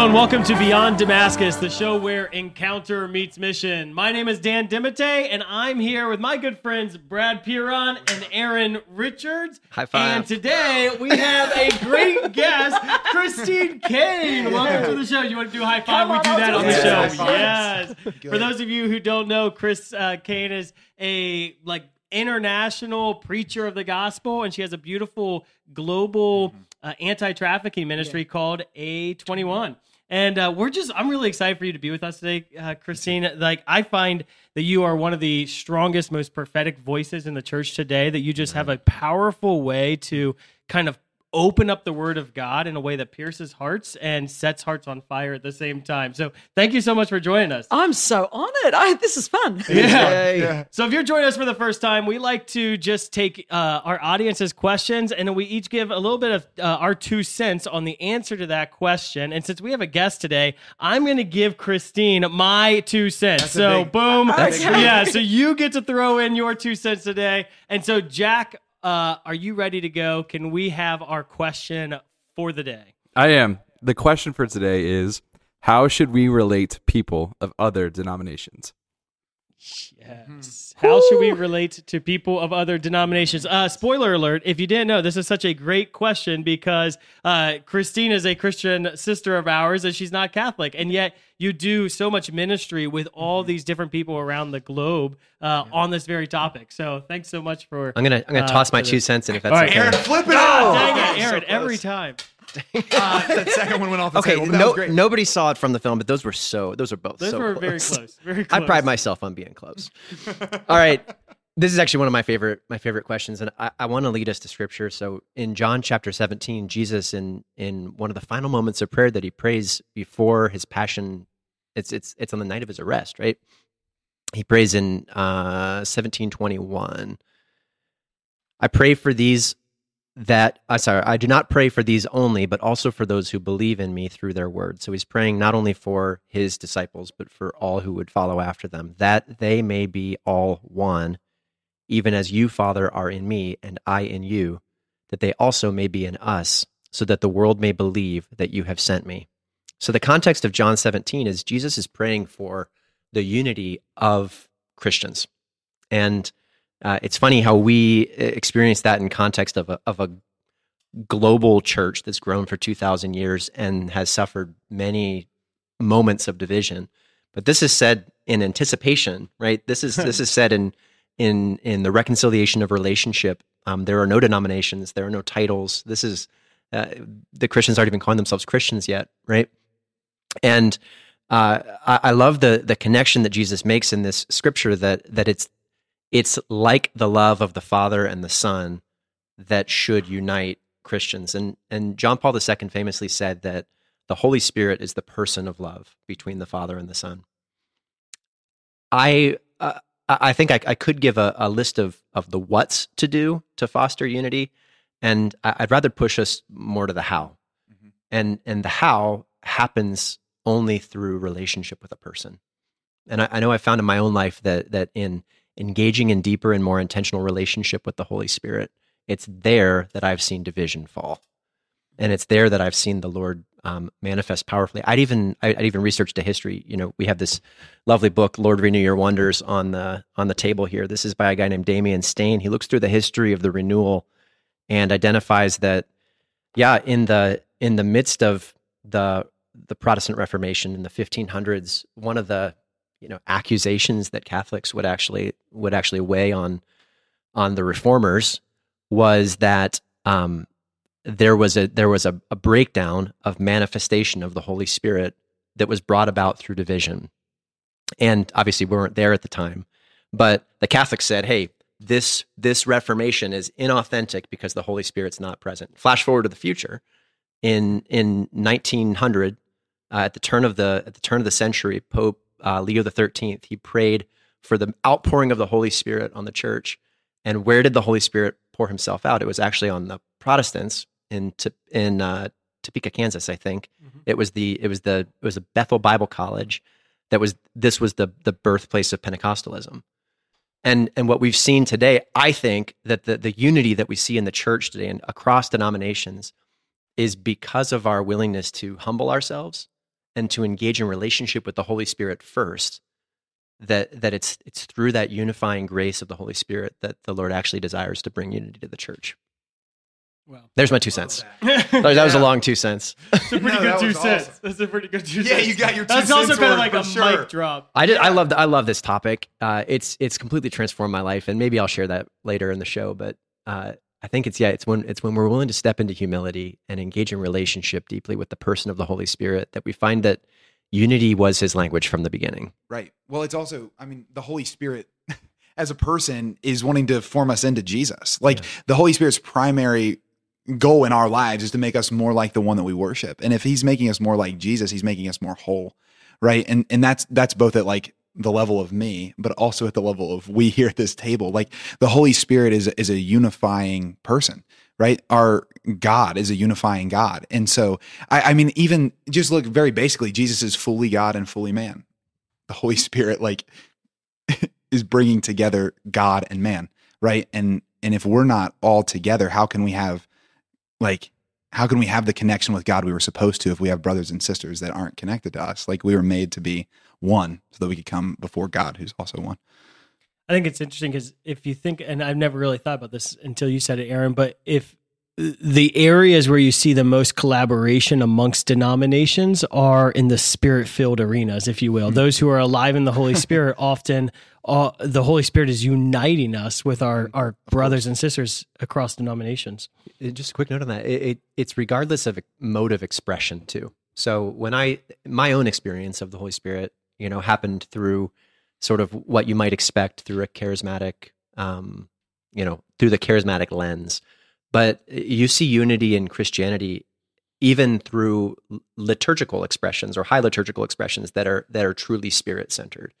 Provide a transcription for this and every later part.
Hello and welcome to Beyond Damascus, the show where encounter meets mission. My name is Dan Dimite, and I'm here with my good friends Brad Piron and Aaron Richards. High five. And today we have a great guest, Christine Caine. Welcome to the show. You want to do a high five? Come we on, do that on the Yeah, show. high fives. Yes. For those of you who don't know, Chris uh, Caine is a like international preacher of the gospel, and she has a beautiful global uh, anti-trafficking ministry called A21. And uh, we're just, I'm really excited for you to be with us today, uh, Christine. Like, I find that you are one of the strongest, most prophetic voices in the church today, that you just have a powerful way to kind of open up the word of God in a way that pierces hearts and sets hearts on fire at the same time. So, thank you so much for joining us. I'm so honored. I, this is fun. Yeah. So if you're joining us for the first time, we like to just take uh, our audience's questions and then we each give a little bit of uh, our two cents on the answer to that question. And since we have a guest today, I'm going to give Christine my two cents. That's so big- boom. That's Okay. Yeah. So you get to throw in your two cents today. And so Jack, uh, are you ready to go? Can we have our question for the day? I am. The question for today is how should we relate to people of other denominations? Yes. How should we relate to people of other denominations? Uh, spoiler alert, if you didn't know, this is such a great question because uh, Christine is a Christian sister of ours and she's not Catholic. And yet you do so much ministry with all these different people around the globe uh, on this very topic. So thanks so much for. I'm gonna I'm gonna Uh, toss my two cents in if that's All right, okay. Aaron, flip it God, out. dang it, Oh, Aaron, so every time. Uh, that second one went off the Okay, table. but no, nobody saw it from the film, but those were so those are both Those so were close. very close. Very Close. I pride myself on being close. All right. This is actually one of my favorite my favorite questions, and I, I want to lead us to scripture. So in John chapter 17, Jesus in in one of the final moments of prayer that he prays before his passion, it's it's it's on the night of his arrest, right? He prays in uh 1721. I pray for these that I sorry, I do not pray for these only, but also for those who believe in me through their word. So he's praying not only for his disciples, but for all who would follow after them, that they may be all one, even as you, Father, are in me and I in you, that they also may be in us, so that the world may believe that you have sent me. So the context of John 17 is Jesus is praying for the unity of Christians. And uh, it's funny how we uh, experience that in context of a, of a global church that's grown for 2,000 years and has suffered many moments of division. But this is said in anticipation, right? This is this is said in in in the reconciliation of relationship. Um, there are no denominations, there are no titles. This is uh, the Christians aren't even calling themselves Christians yet, right? And uh, I, I love the the connection that Jesus makes in this scripture that that it's it's like the love of the Father and the Son that should unite Christians. And and John Paul II famously said that the Holy Spirit is the person of love between the Father and the Son. I uh, I think I, I could give a, a list of of the what's to do to foster unity, and I'd rather push us more to the how. Mhm. And and the how happens only through relationship with a person. And I, I know I found in my own life that that in engaging in deeper and more intentional relationship with the Holy Spirit, it's there that I've seen division fall, and it's there that I've seen the Lord um, manifest powerfully. I'd even I'd even researched the history. You know, we have this lovely book, Lord Renew Your Wonders, on the on the table here. This is by a guy named Damian Stayne. He looks through the history of the renewal and identifies that, yeah, in the in the midst of the the Protestant Reformation in the 1500s, one of the you know accusations that Catholics would actually would actually weigh on on the reformers was that um, there was a there was a, a breakdown of manifestation of the Holy Spirit that was brought about through division, and obviously we weren't there at the time, but the Catholics said, "Hey, this this Reformation is inauthentic because the Holy Spirit's not present." Flash forward to the future, in in 1900, uh, at the turn of the at the turn of the century, Pope uh, Leo the Thirteenth he prayed for the outpouring of the Holy Spirit on the church. And where did the Holy Spirit pour Himself out? It was actually on the Protestants in in uh, Topeka, Kansas, I think. Mhm. It was the it was the it was a Bethel Bible College that was this was the the birthplace of Pentecostalism. And and what we've seen today, I think that the the unity that we see in the church today and across denominations is because of our willingness to humble ourselves and to engage in relationship with the Holy Spirit first, that that it's it's through that unifying grace of the Holy Spirit that the Lord actually desires to bring unity to the church. Well, There's my two cents. That's Sorry, that was a long two cents. a pretty No, good two was cents. awesome. That's a pretty good two Yeah, cents. Yeah, you got your two That's also kind of like a for sure. mic drop. I did. I love. I love this topic. Uh, it's it's completely transformed my life, and maybe I'll share that later in the show. But uh, I think it's yeah. It's when it's when we're willing to step into humility and engage in relationship deeply with the person of the Holy Spirit that we find that unity was His language from the beginning. Right. Well, it's also, I mean, the Holy Spirit as a person is wanting to form us into Jesus. Like the Holy Spirit's primary goal in our lives is to make us more like the one that we worship. And if he's making us more like Jesus, he's making us more whole. Right. And and that's that's both at like the level of me, but also at the level of we here at this table. Like the Holy Spirit is is a unifying person, right? Our God is a unifying God. And so I, I mean, even just look very basically, Jesus is fully God and fully man. The Holy Spirit, like is bringing together God and man, right? And and if we're not all together, how can we have like how can we have the connection with God we were supposed to if we have brothers and sisters that aren't connected to us? Like we were made to be one so that we could come before God who's also one. I think it's interesting because if you think, and I've never really thought about this until you said it, Aaron, but if the areas where you see the most collaboration amongst denominations are in the spirit filled arenas, if you will. Those who are alive in the Holy Spirit often, uh, the Holy Spirit is uniting us with our, our brothers and sisters across denominations. Uh, Just a quick note on that. It, it, it's regardless of mode of expression too. So when I my own experience of the Holy Spirit, you know, happened through sort of what you might expect through a charismatic, um, you know, through the charismatic lens. But you see unity in Christianity even through liturgical expressions or high liturgical expressions that are that are truly spirit centered.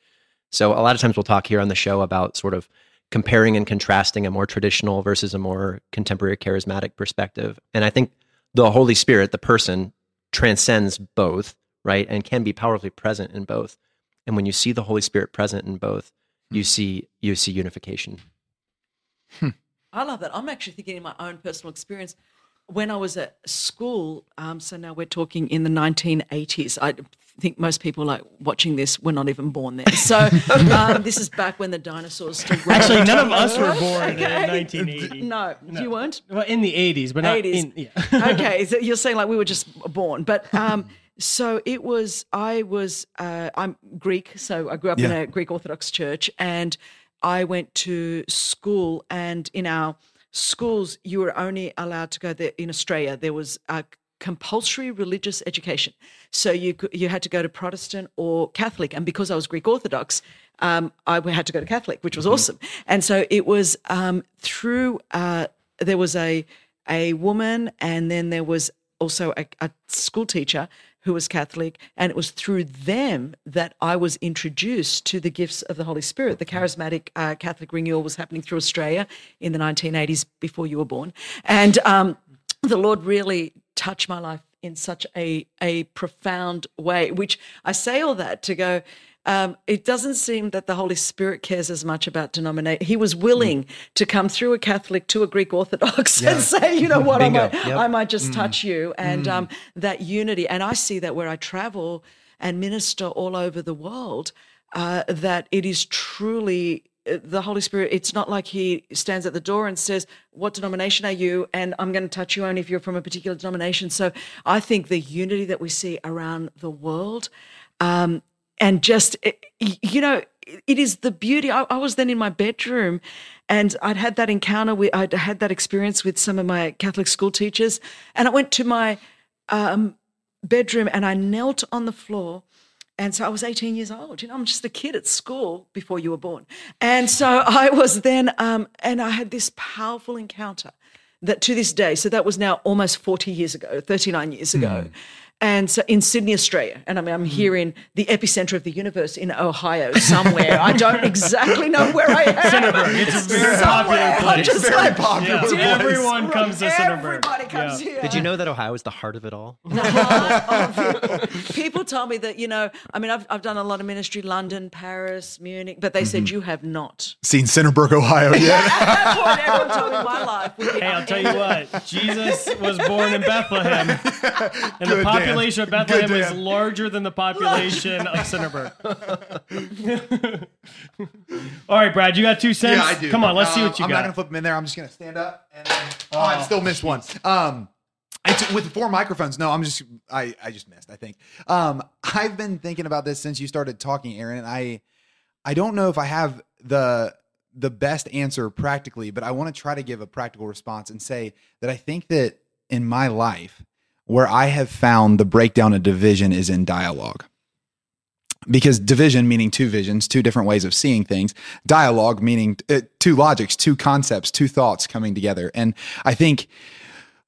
So a lot of times we'll talk here on the show about sort of comparing and contrasting a more traditional versus a more contemporary charismatic perspective. And I think the Holy Spirit, the person, transcends both, right? And can be powerfully present in both. And when you see the Holy Spirit present in both, you see you see unification. I love that. I'm actually thinking in my own personal experience. When I was at school, um, so now we're talking in the 1980s. I think most people like watching this were not even born then. So um, this is back when the dinosaurs still roamed. Actually, none of us were born Okay. in 1980. No, you weren't. Well, in the 80s, but not 80s. in. Yeah. okay, so you're saying like we were just born, but um, so it was. I was. Uh, I'm Greek, so I grew up in a Greek Orthodox church, and I went to school. And in our schools, you were only allowed to go there. In Australia, there was a compulsory religious education, so you you had to go to Protestant or Catholic. And because I was Greek Orthodox, um, I had to go to Catholic, which was awesome. And so it was um, through. Uh, there was a a woman, and then there was also a, a school teacher who was Catholic, and it was through them that I was introduced to the gifts of the Holy Spirit. The charismatic uh, Catholic renewal was happening through Australia in the 1980s before you were born, and um, the Lord really touched my life in such a a profound way. Which I say all that to go. Um, it doesn't seem that the Holy Spirit cares as much about denomination. He was willing to come through a Catholic to a Greek Orthodox and say, you know what, I might, Yep. I might just touch you. And um, that unity. And I see that where I travel and minister all over the world, uh, that it is truly uh, the Holy Spirit. It's not like He stands at the door and says, What denomination are you? And I'm going to touch you only if you're from a particular denomination. So I think the unity that we see around the world, um, and just eh, you know it is the beauty I, I was then in my bedroom and i'd had that encounter with i'd had that experience with some of my catholic school teachers and i went to my um, bedroom and i knelt on the floor and so I was 18 years old. You know, I'm just a kid at school before you were born. And so I was then, um, and I had this powerful encounter that to this day, so that was now almost 40 years ago, 39 years ago. And so in Sydney, Australia, and I mean, I'm here in the epicenter of the universe in Ohio somewhere. I don't exactly know where I am. Centerburg. It's a very popular Somewhere. I'm place. It's Very like, popular Yeah. dude, Everyone right, comes to Centerburg. Everybody comes Yeah. here. Did you know that Ohio is the heart of it all? the heart of people. People tell me that, you know, I mean, I've, I've done a lot of ministry, London, Paris, Munich, but they said mm-hmm. you have not. Seen Centerburg, Ohio yet? That's what everyone told me my life. Hey, I'll tell you what. Jesus was born in Bethlehem, and the Good population population of Bethlehem is larger than the population of Centerburg. All right, Brad, you got two cents. Yeah, I do. Come on, let's see Um, what you got. I'm not gonna flip them in there. I'm just gonna stand up. And then, oh, I still missed one. Um, it's with four microphones. No, I'm just I I just missed. I think. Um, I've been thinking about this since you started talking, Aaron. And I I don't know if I have the the best answer practically, but I want to try to give a practical response and say that I think that in my life, where I have found the breakdown of division is in dialogue because division meaning two visions, two different ways of seeing things, dialogue meaning uh, two logics, two concepts, two thoughts coming together. And I think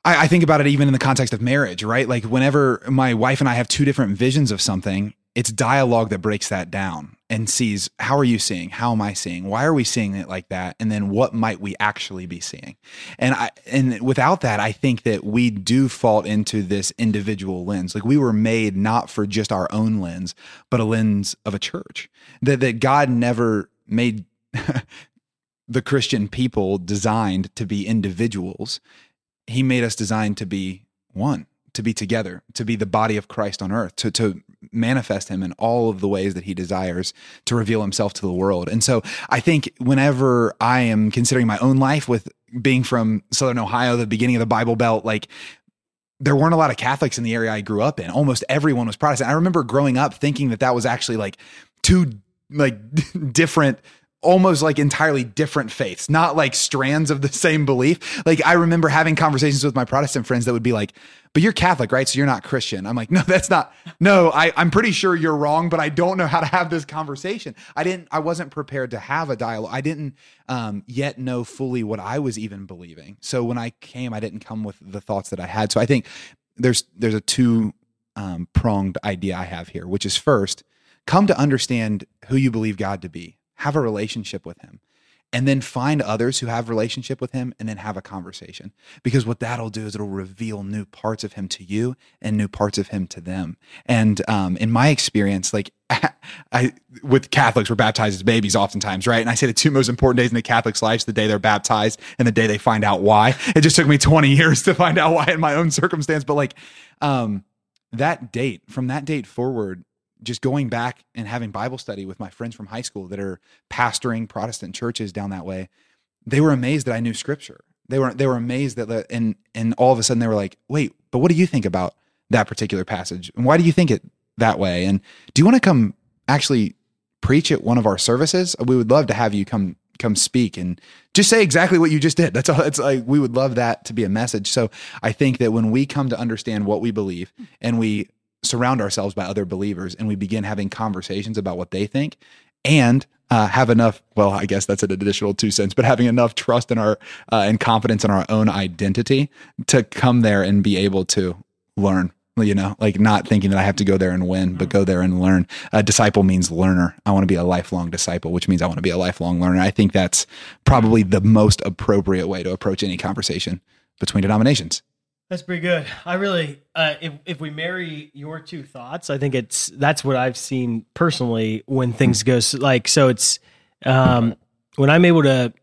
I, I think about it even in the context of marriage, right? Like whenever my wife and I have two different visions of something, it's dialogue that breaks that down and sees how are you seeing? How am I seeing? Why are we seeing it like that? And then what might we actually be seeing? And I and without that, I think that we do fall into this individual lens. Like we were made not for just our own lens, but a lens of a church. That that God never made the Christian people designed to be individuals. He made us designed to be one, to be together, to be the body of Christ on earth, to, to manifest him in all of the ways that he desires to reveal himself to the world. And so I think whenever I am considering my own life with being from Southern Ohio, the beginning of the Bible Belt, like there weren't a lot of Catholics in the area I grew up in. Almost everyone was Protestant. I remember growing up thinking that that was actually like two like different almost like entirely different faiths, not like strands of the same belief. Like I remember having conversations with my Protestant friends that would be like, but you're Catholic, right? So you're not Christian. I'm like, no, that's not. No, I, I'm pretty sure you're wrong, but I don't know how to have this conversation. I didn't, I wasn't prepared to have a dialogue. I didn't um, yet know fully what I was even believing. So when I came, I didn't come with the thoughts that I had. So I think there's, there's a two um, pronged idea I have here, which is first, come to understand who you believe God to be, have a relationship with Him, and then find others who have relationship with Him, and then have a conversation. Because what that'll do is it'll reveal new parts of Him to you and new parts of Him to them. And um, in my experience, like I with Catholics, we're baptized as babies oftentimes, right? And I say the two most important days in the Catholic's lives: the day they're baptized and the day they find out why. It just took me 20 years to find out why in my own circumstance, but like um, that date, from that date forward, just going back and having Bible study with my friends from high school that are pastoring Protestant churches down that way, they were amazed that I knew Scripture. They were they were amazed that the, and and all of a sudden they were like, wait, but what do you think about that particular passage? And why do you think it that way? And do you want to come actually preach at one of our services? We would love to have you come come speak and just say exactly what you just did. That's all. It's like we would love that to be a message. So I think that when we come to understand what we believe and we surround ourselves by other believers and we begin having conversations about what they think and uh, have enough well i guess that's an additional two cents but having enough trust in our uh, and confidence in our own identity to come there and be able to learn you know like not thinking that i have to go there and win but go there and learn. A disciple means learner. I want to be a lifelong disciple which means i want to be a lifelong learner. I think that's probably the most appropriate way to approach any conversation between denominations That's pretty good. I really, uh, if if we marry your two thoughts, I think it's that's what I've seen personally when things go like so. It's um, when I'm able to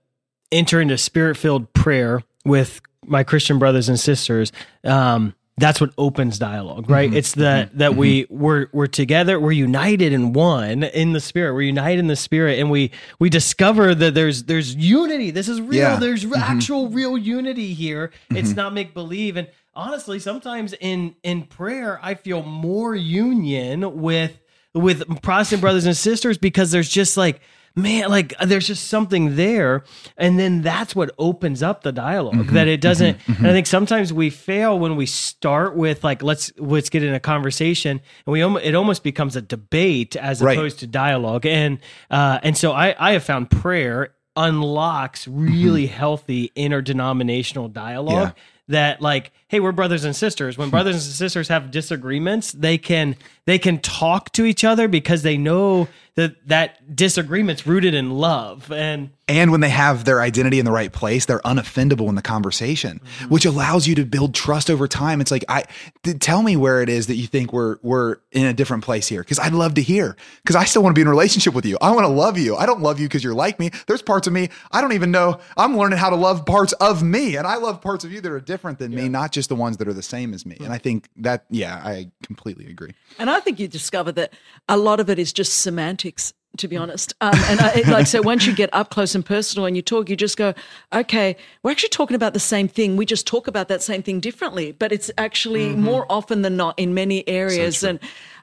enter into spirit filled prayer with my Christian brothers and sisters. Um, that's what opens dialogue, right? Mm-hmm. It's that mm-hmm. that we mm-hmm. we're we're together, we're united in one in the spirit. We're united in the spirit, and we we discover that there's there's unity. This is real. Yeah. There's actual real unity here. It's not make believe. And honestly, sometimes in in prayer, I feel more union with with Protestant brothers and sisters because there's just like man like uh, there's just something there. And then that's what opens up the dialog mm-hmm. that it doesn't mm-hmm. Mm-hmm. and i think sometimes we fail when we start with like let's let's get in a conversation and we it almost becomes a debate as Right. opposed to dialogue. And uh and so i i have found prayer unlocks really healthy interdenominational dialogue Yeah. that like hey we're brothers and sisters. When hmm. brothers and sisters have disagreements they can they can talk to each other because they know that that disagreement's rooted in love. And and when they have their identity in the right place they're unoffendable in the conversation mm-hmm. which allows you to build trust over time. It's like i th- tell me where it is that you think we're we're in a different place here because i'd love to hear because i still want to be in a relationship with you. I want to love you. I don't love you because you're like me. There's parts of me i don't even know i'm learning how to love parts of me and i love parts of you that are different than me not just the ones that are the same as me. And mm. I think that, yeah, I completely agree. And I think you discover that a lot of it is just semantics, to be honest. Um, and I, like, so once you get up close and personal and you talk, you just go, okay, we're actually talking about the same thing. We just talk about that same thing differently, but it's actually more often than not in many areas and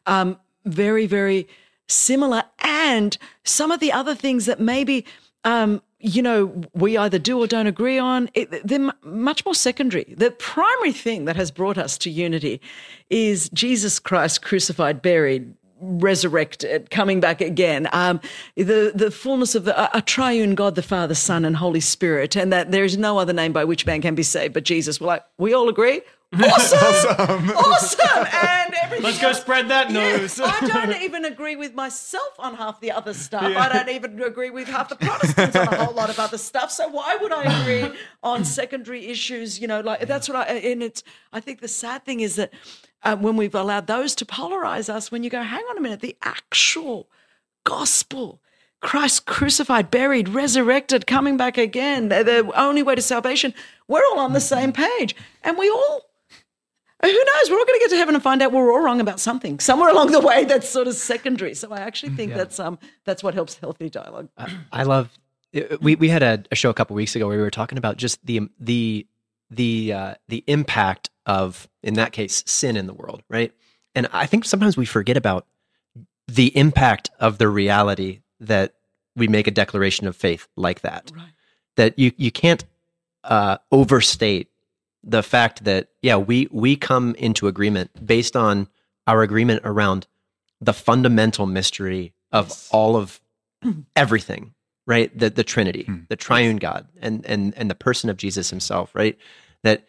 um, very, very similar. And some of the other things that maybe, um, you know, we either do or don't agree on, it, they're mu- much more secondary. The primary thing that has brought us to unity is Jesus Christ crucified, buried, resurrected, coming back again. Um, the the fullness of the, a, a triune God, the Father, Son, and Holy Spirit, and that there is no other name by which man can be saved but Jesus. We're like, we all agree. Awesome, awesome, and everything. Let's go else- spread that Yeah, news. I don't even agree with myself on half the other stuff. I don't even agree with half the Protestants on a whole lot of other stuff. So why would I agree on secondary issues? You know, like that's what I. And it's. I think the sad thing is that uh, when we've allowed those to polarize us, when you go, hang on a minute, the actual gospel. Christ crucified, buried, resurrected, coming back again, the, the only way to salvation. We're all on the same page. And we all who knows? We're all going to get to heaven and find out we're all wrong about something somewhere along the way. That's sort of secondary. So I actually think that's um that's what helps healthy dialogue. I love. We we had a, a show a couple weeks ago where we were talking about just the the the uh, the impact of in that case sin in the world, right? And I think sometimes we forget about the impact of the reality that we make a declaration of faith like that. Right. That you you can't uh, overstate the fact that yeah we we come into agreement based on our agreement around the fundamental mystery of all of everything right? The the trinity the triune god and and and the person of jesus himself right? That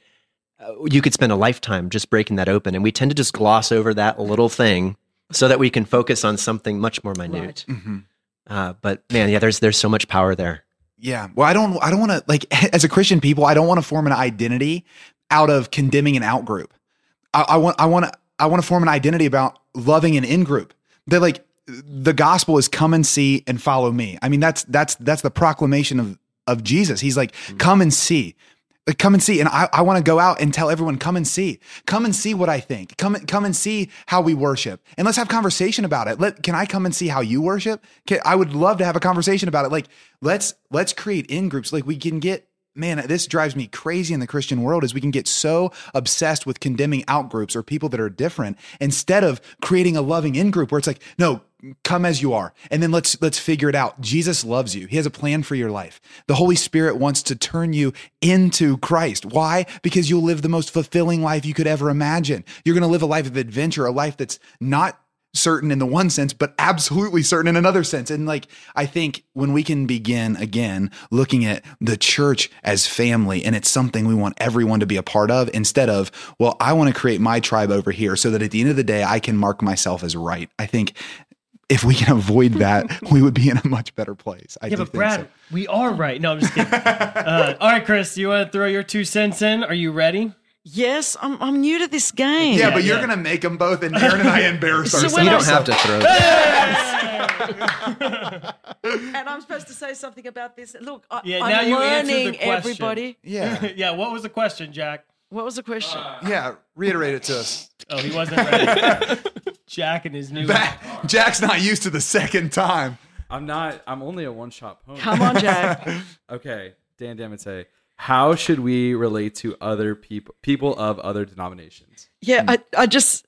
uh, you could spend a lifetime just breaking that open and we tend to just gloss over that little thing so that we can focus on something much more minute. Right. uh, but man yeah there's there's so much power there Yeah. Well, I don't, I don't want to, like, as a Christian people, I don't want to form an identity out of condemning an out group. I, I want, I want to, I want to form an identity about loving an in group. That like the gospel is come and see and follow me. I mean, that's, that's, that's the proclamation of, of Jesus. He's like, hmm. come and see. Like, come and see. And I, I want to go out and tell everyone, come and see. Come and see what I think. Come, come and see how we worship. And let's have conversation about it. Let, can I come and see how you worship? Can, I would love to have a conversation about it. Like, let's, let's create in groups. Like we can get, man, this drives me crazy in the Christian world is we can get so obsessed with condemning out groups or people that are different instead of creating a loving in group where it's like, no, come as you are. And then let's let's figure it out. Jesus loves you. He has a plan for your life. The holy spirit wants to turn you into christ. Why? Because you'll live the most fulfilling life you could ever imagine. You're going to live a life of adventure a life that's not certain in the one sense but absolutely certain in another sense. And like i think when we can begin again looking at the church as family and it's something we want everyone to be a part of instead of well i want to create my tribe over here so that at the end of the day i can mark myself as right. I think if we can avoid that, we would be in a much better place. I Yeah, do but think Brad, so. we are right. No, I'm just kidding. uh, all right, Chris, you want to throw your two cents in? Are you ready? Yes, I'm, I'm new to this game. Yeah, but you're gonna make them both, and Aaron and I embarrass So ourselves. when you don't have to throw that. and I'm supposed to say something about this. Look, I, Yeah, I'm now you answered the learning everybody. yeah, yeah, what was the question, Jack? What was the question? yeah. Reiterate it to us. Oh, he wasn't ready. Jack and his new. Jack's not used to the second time. I'm not. I'm only a one shot pony. Come on, Jack. Okay, Dan Damate. How should we relate to other people, people of other denominations? Yeah, I, I just,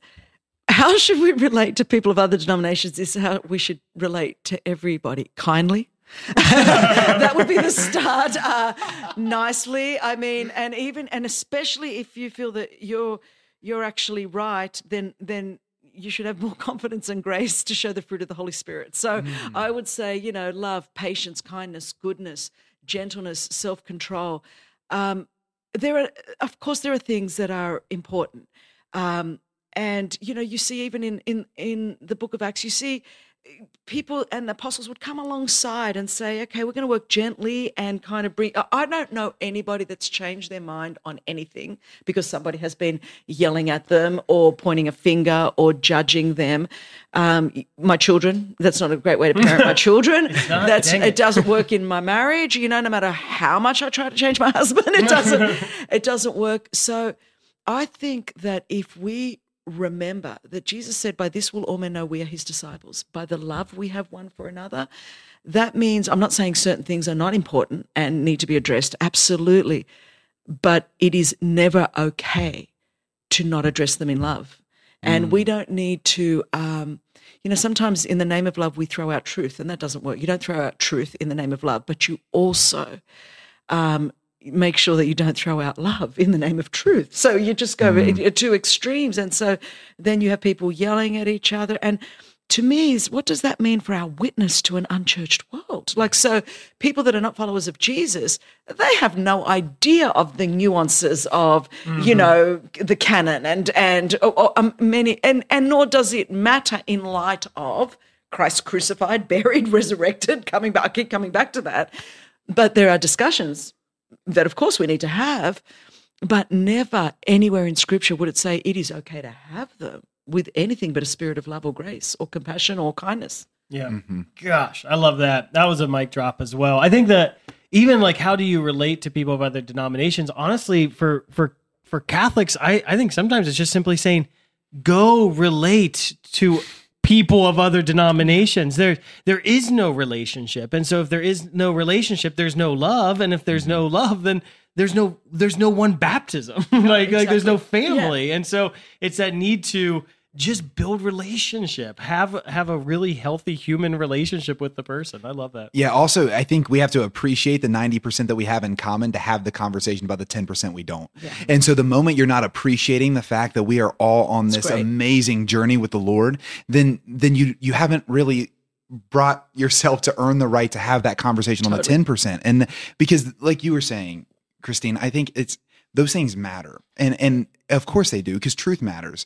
how should we relate to people of other denominations? Is how we should relate to everybody kindly. that would be the start. Uh, nicely, I mean, and even and especially if you feel that you're you're actually right, then then you should have more confidence and grace to show the fruit of the Holy Spirit. So I would say, you know, love, patience, kindness, goodness, gentleness, self control. Um, there are, of course, there are things that are important. Um, and you know, you see even in in in the book of Acts, you see people and the apostles would come alongside and say, "Okay, we're going to work gently and kind of bring." I- don't know anybody that's changed their mind on anything because somebody has been yelling at them or pointing a finger or judging them. Um, my children, that's not a great way to parent my children. not? that's it. it. doesn't work in my marriage. You know, no matter how much I try to change my husband, it doesn't. it doesn't work. So. I think that if we remember that Jesus said, By this will all men know we are his disciples, by the love we have one for another, that means I'm not saying certain things are not important and need to be addressed. Absolutely. But it is never okay to not address them in love. And we don't need to, um, you know, sometimes in the name of love, we throw out truth, and that doesn't work. You don't throw out truth in the name of love, but you also um, make sure that you don't throw out love in the name of truth. So you just go mm. to extremes. And so then you have people yelling at each other. And to me, is what does that mean for our witness to an unchurched world? Like, so people that are not followers of Jesus, they have no idea of the nuances of, mm-hmm. you know, the canon and, and or, or, um, many, and, and nor does it matter in light of Christ crucified, buried, resurrected, coming back, I keep coming back to that. But there are discussions that, of course, we need to have, but never anywhere in Scripture would it say it is okay to have them with anything but a spirit of love or grace or compassion or kindness. Yeah. Mm-hmm. Gosh, I love that. That was a mic drop as well. I think that even like how do you relate to people of other denominations? Honestly, for for for Catholics, I, I think sometimes it's just simply saying, go relate to people of other denominations. There there is no relationship. And so if there is no relationship, there's no love. And if there's no mm-hmm. love, then there's no there's no one baptism. like exactly. like there's no family. Yeah. And so it's that need to just build relationship. Have have a really healthy human relationship with the person. I love that. Yeah also i think we have to appreciate the 90% that we have in common to have the conversation about the 10% we don't. Yeah. and so the moment you're not appreciating the fact that we are all on this amazing journey with the lord then then you you haven't really brought yourself to earn the right to have that conversation totally. on the 10% and because like you were saying christine i think it's those things matter. And and of course they do because truth matters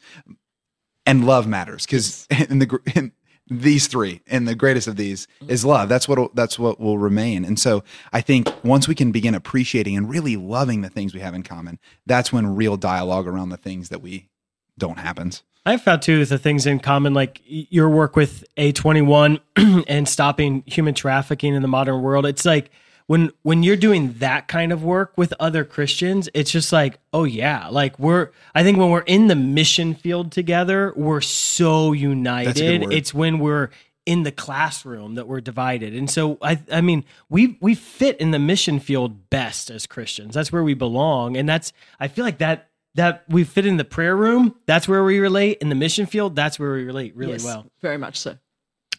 and love matters because in the in these three and the greatest of these mm-hmm. is love. That's what that's what will remain. And so i think once we can begin appreciating and really loving the things we have in common that's when real dialogue around the things that we don't happens. I've found too the things in common, like your work with A21 and stopping human trafficking in the modern world. It's like when when you're doing that kind of work with other Christians, it's just like, oh yeah, like we're I think when we're in the mission field together, we're so united. It's when we're in the classroom that we're divided. And so I I mean, we we fit in the mission field best as Christians. That's where we belong. And that's I feel like that that we fit in the prayer room, that's where we relate. In the mission field, that's where we relate really yes, well. Very much so.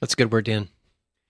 That's a good word, Dan.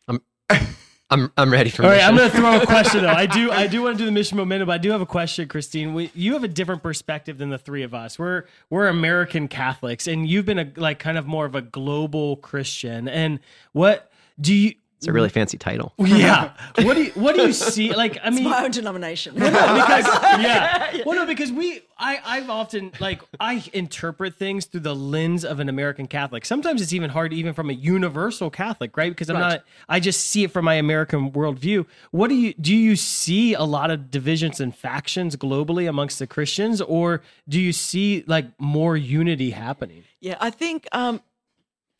I'm I'm I'm ready for. All mission. right, I'm going to throw a question though. I do I do want to do the mission momentum, but I do have a question, Christine. We, you have a different perspective than the three of us. We're we're American Catholics, and you've been a like kind of more of a global Christian. And what do you it's a really fancy title. Yeah. What do you What do you see? Like, I mean, it's my own denomination. Well, no, because yeah. Well, no, because we, I, I've often like I interpret things through the lens of an American Catholic. Sometimes it's even hard, even from a universal Catholic, right? Because I'm right. not. I just see it from my American worldview. What do you do? You see a lot of divisions and factions globally amongst the Christians, or do you see like more unity happening? Yeah, I think um,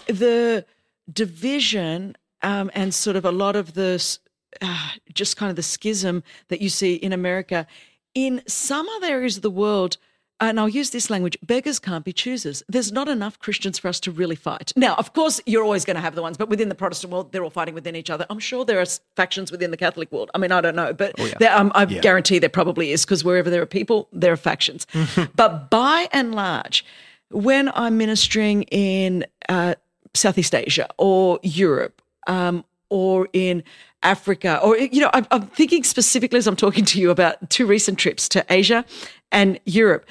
the division um, and sort of a lot of the uh, just kind of the schism that you see in America. In some other areas of the world, and I'll use this language beggars can't be choosers. There's not enough Christians for us to really fight. Now, of course, you're always going to have the ones, but within the Protestant world, they're all fighting within each other. I'm sure there are factions within the Catholic world. I mean, I don't know, but oh, yeah. there, um, I yeah. guarantee there probably is because wherever there are people, there are factions. but by and large, when I'm ministering in uh, Southeast Asia or Europe um, or in Africa, or, you know, I'm, I'm thinking specifically as I'm talking to you about two recent trips to Asia and Europe.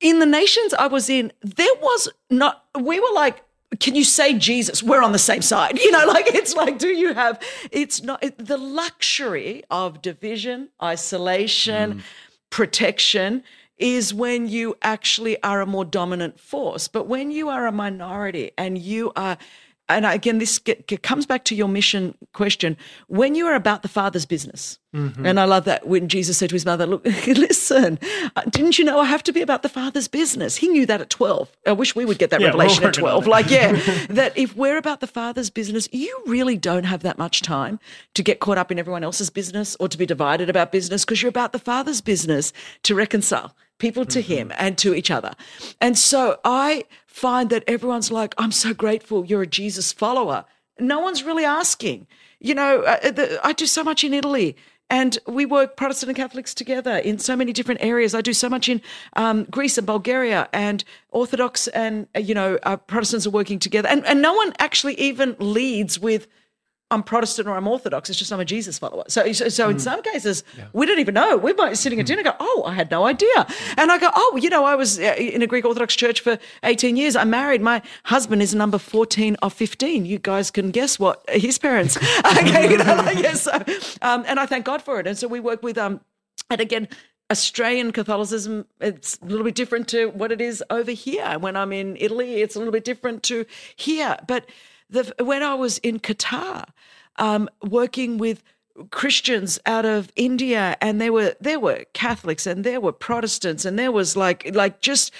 In the nations I was in, there was not, we were like, can you say Jesus? We're on the same side. You know, like it's like, do you have, it's not it, the luxury of division, isolation, mm. protection is when you actually are a more dominant force. But when you are a minority and you are, and again, this get, get comes back to your mission question. When you are about the Father's business, mm-hmm. and I love that when Jesus said to his mother, "Look, listen, uh, didn't you know I have to be about the Father's business?" He knew that at twelve. I wish we would get that yeah, revelation at twelve. Like, yeah, that if we're about the Father's business, you really don't have that much time to get caught up in everyone else's business or to be divided about business because you're about the Father's business to reconcile people to him and to each other. And so I find that everyone's like, I'm so grateful you're a Jesus follower. No one's really asking. You know, uh, the, I do so much in Italy. And we work Protestant and Catholics together in so many different areas. I do so much in um, Greece and Bulgaria, and Orthodox and uh, you know uh, Protestants are working together. And and no one actually even leads with I'm Protestant or I'm Orthodox. It's just I'm a Jesus follower. So, so, so in some cases, we don't even know. We might be sitting at dinner, and go, "Oh, I had no idea," and I go, "Oh, you know, I was uh, in a Greek Orthodox church for 18 years. I'm married. My husband is number 14 of 15. You guys can guess what his parents. okay, you know, I guess so. Um, and I thank God for it. And so we work with um, and again. Australian Catholicism, it's a little bit different to what it is over here. When I'm in Italy, it's a little bit different to here. But the, when I was in Qatar, um, working with Christians out of India, and there were there were Catholics and there were Protestants, and there was like like just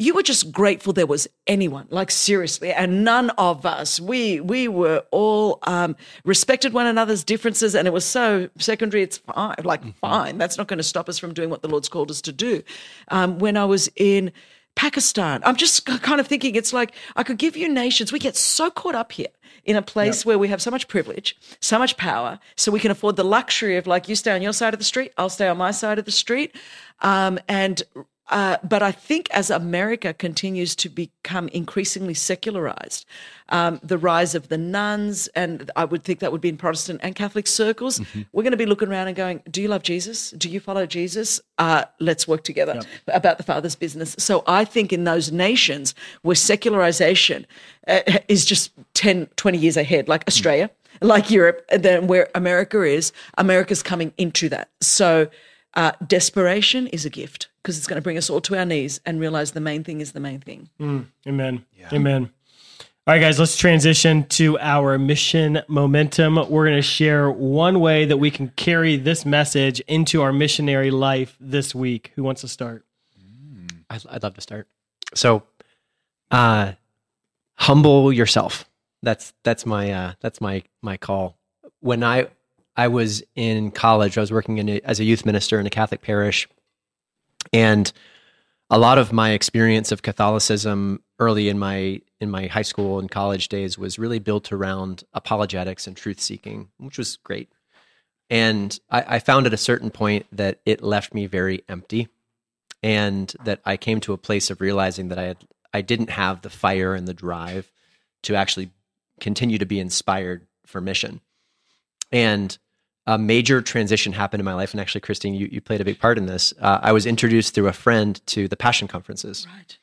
you were just grateful there was anyone like seriously and none of us. We we were all um, respected one another's differences and it was so secondary it's fine like fine. That's not going to stop us from doing what the lord's called us to do. Um, when i was in pakistan. I'm just kind of thinking it's like i could give you nations. We get so caught up here in a place where we have so much privilege, so much power, so we can afford the luxury of like you stay on your side of the street, I'll stay on my side of the street, um, and uh, but I think as America continues to become increasingly secularized, um, the rise of the nones, and I would think that would be in Protestant and Catholic circles, we're going to be looking around and going, Do you love Jesus? Do you follow Jesus? Uh, let's work together about the Father's business. So I think in those nations where secularization uh, is just 10, 20 years ahead, like Australia, like Europe, and then where America is, America's coming into that. So uh, desperation is a gift because it's going to bring us all to our knees and realize the main thing is the main thing. Amen. Amen. All right, guys, let's transition to our mission momentum. We're going to share one way that we can carry this message into our missionary life this week. Who wants to start? I'd, I'd love to start. So, uh, humble yourself. That's that's my uh, that's my my call. When I I was in college, I was working in a, as a youth minister in a Catholic parish, and a lot of my experience of Catholicism early in my in my high school and college days was really built around apologetics and truth seeking, which was great. And I, I found at a certain point that it left me very empty and that I came to a place of realizing that I had I didn't have the fire and the drive to actually continue to be inspired for mission. And a major transition happened in my life, and actually, Christine, you, you played a big part in this. Uh, I was introduced through a friend to the Passion conferences, Right.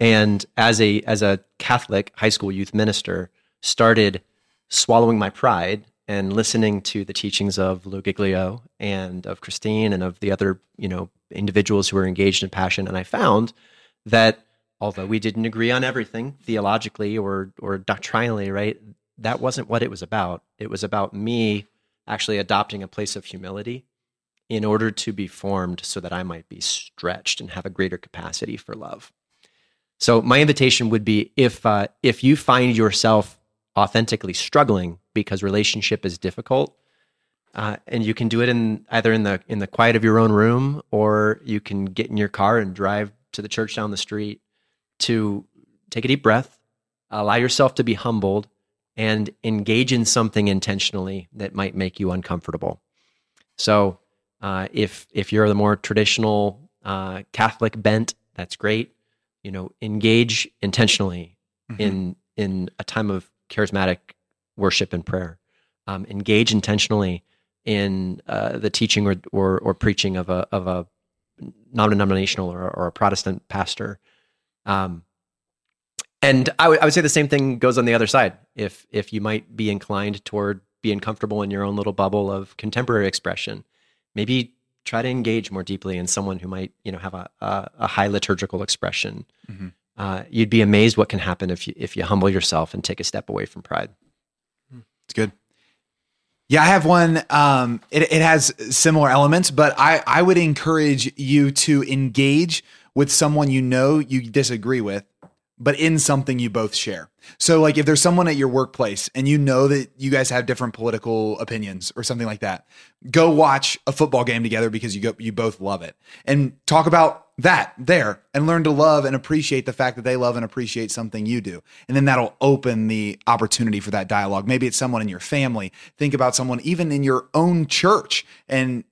and as a as a Catholic high school youth minister, started swallowing my pride and listening to the teachings of Lou Giglio and of Christine and of the other you know individuals who were engaged in passion. And I found that although we didn't agree on everything theologically or or doctrinally, right, that wasn't what it was about. It was about me actually adopting a place of humility in order to be formed so that I might be stretched and have a greater capacity for love. So my invitation would be if uh, if you find yourself authentically struggling because relationship is difficult, uh, and you can do it in either in the in the quiet of your own room or you can get in your car and drive to the church down the street to take a deep breath, allow yourself to be humbled, and engage in something intentionally that might make you uncomfortable. So uh, if if you're the more traditional uh, Catholic bent, that's great. You know, engage intentionally in in a time of charismatic worship and prayer. Um, engage intentionally in uh, the teaching or, or or preaching of a of a non-denominational or, or a Protestant pastor. Um, and I would I would say the same thing goes on the other side. If if you might be inclined toward being comfortable in your own little bubble of contemporary expression, maybe try to engage more deeply in someone who might you know have a a, a high liturgical expression. Mhm. Uh, you'd be amazed what can happen if you if you humble yourself and take a step away from pride. It's good. Yeah, I have one. Um, it, it has similar elements, but I, I would encourage you to engage with someone you know you disagree with, but in something you both share. So, like, if there's someone at your workplace and you know that you guys have different political opinions or something like that, go watch a football game together because you go you both love it, and talk about that there and learn to love and appreciate the fact that they love and appreciate something you do. And then that'll open the opportunity for that dialogue. Maybe it's someone in your family. Think about someone even in your own church and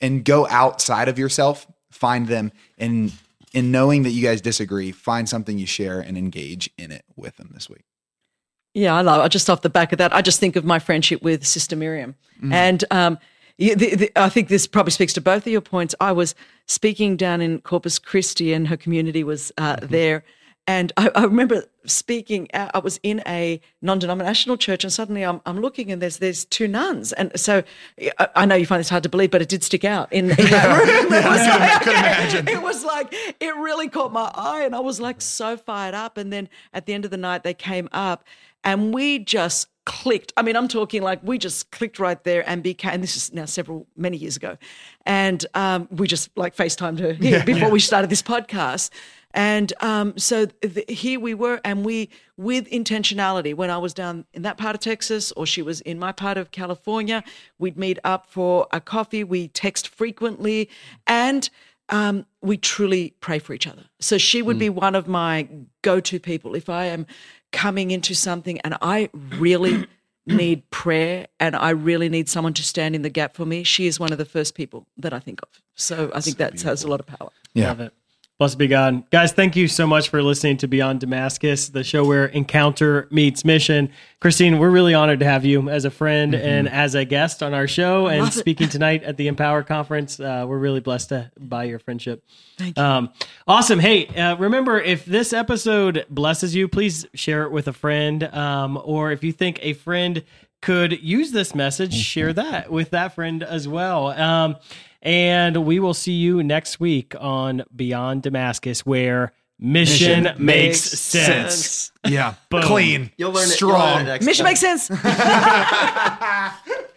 and go outside of yourself, find them and in knowing that you guys disagree, find something you share and engage in it with them this week. Yeah, I love. I just off the back of that, I just think of my friendship with Sister Miriam, and um, the, the, I think this probably speaks to both of your points. I was speaking down in Corpus Christi, and her community was uh, there, and I, I remember speaking. Out, I was in a non-denominational church, and suddenly I'm, I'm looking, and there's there's two nuns, and so I, I know you find this hard to believe, but it did stick out in, in that room. It was like, could imagine. It was like it really caught my eye, and I was like so fired up. And then at the end of the night, they came up, and we just clicked. I mean, I'm talking like we just clicked right there and became. And this is now several many years ago, and um, we just like FaceTimed her here before we started this podcast. And um, so th- here we were, and we, with intentionality, when I was down in that part of Texas or she was in my part of California, we'd meet up for a coffee. We text frequently, and um, we truly pray for each other. So she would be one of my go to people. If I am coming into something and I really need prayer and I really need someone to stand in the gap for me, she is one of the first people that I think of. So I think that has a lot of power. Yeah. Love it. Blessed be God. Guys, thank you so much for listening to Beyond Damascus, the show where encounter meets mission. Christine, we're really honored to have you as a friend and as a guest on our show and Love it. speaking tonight at the Empower Conference. Uh, we're really blessed to, by your friendship. Thank you. Um, awesome. Hey, uh, remember, if this episode blesses you, please share it with a friend. Um, or if you think a friend could use this message, share that with that friend as well. Um, and we will see you next week on Beyond Damascus, where mission, Mission makes, makes sense. sense. Yeah. Boom. Clean. You'll learn it. Strong. You'll learn it next Mission time. makes sense.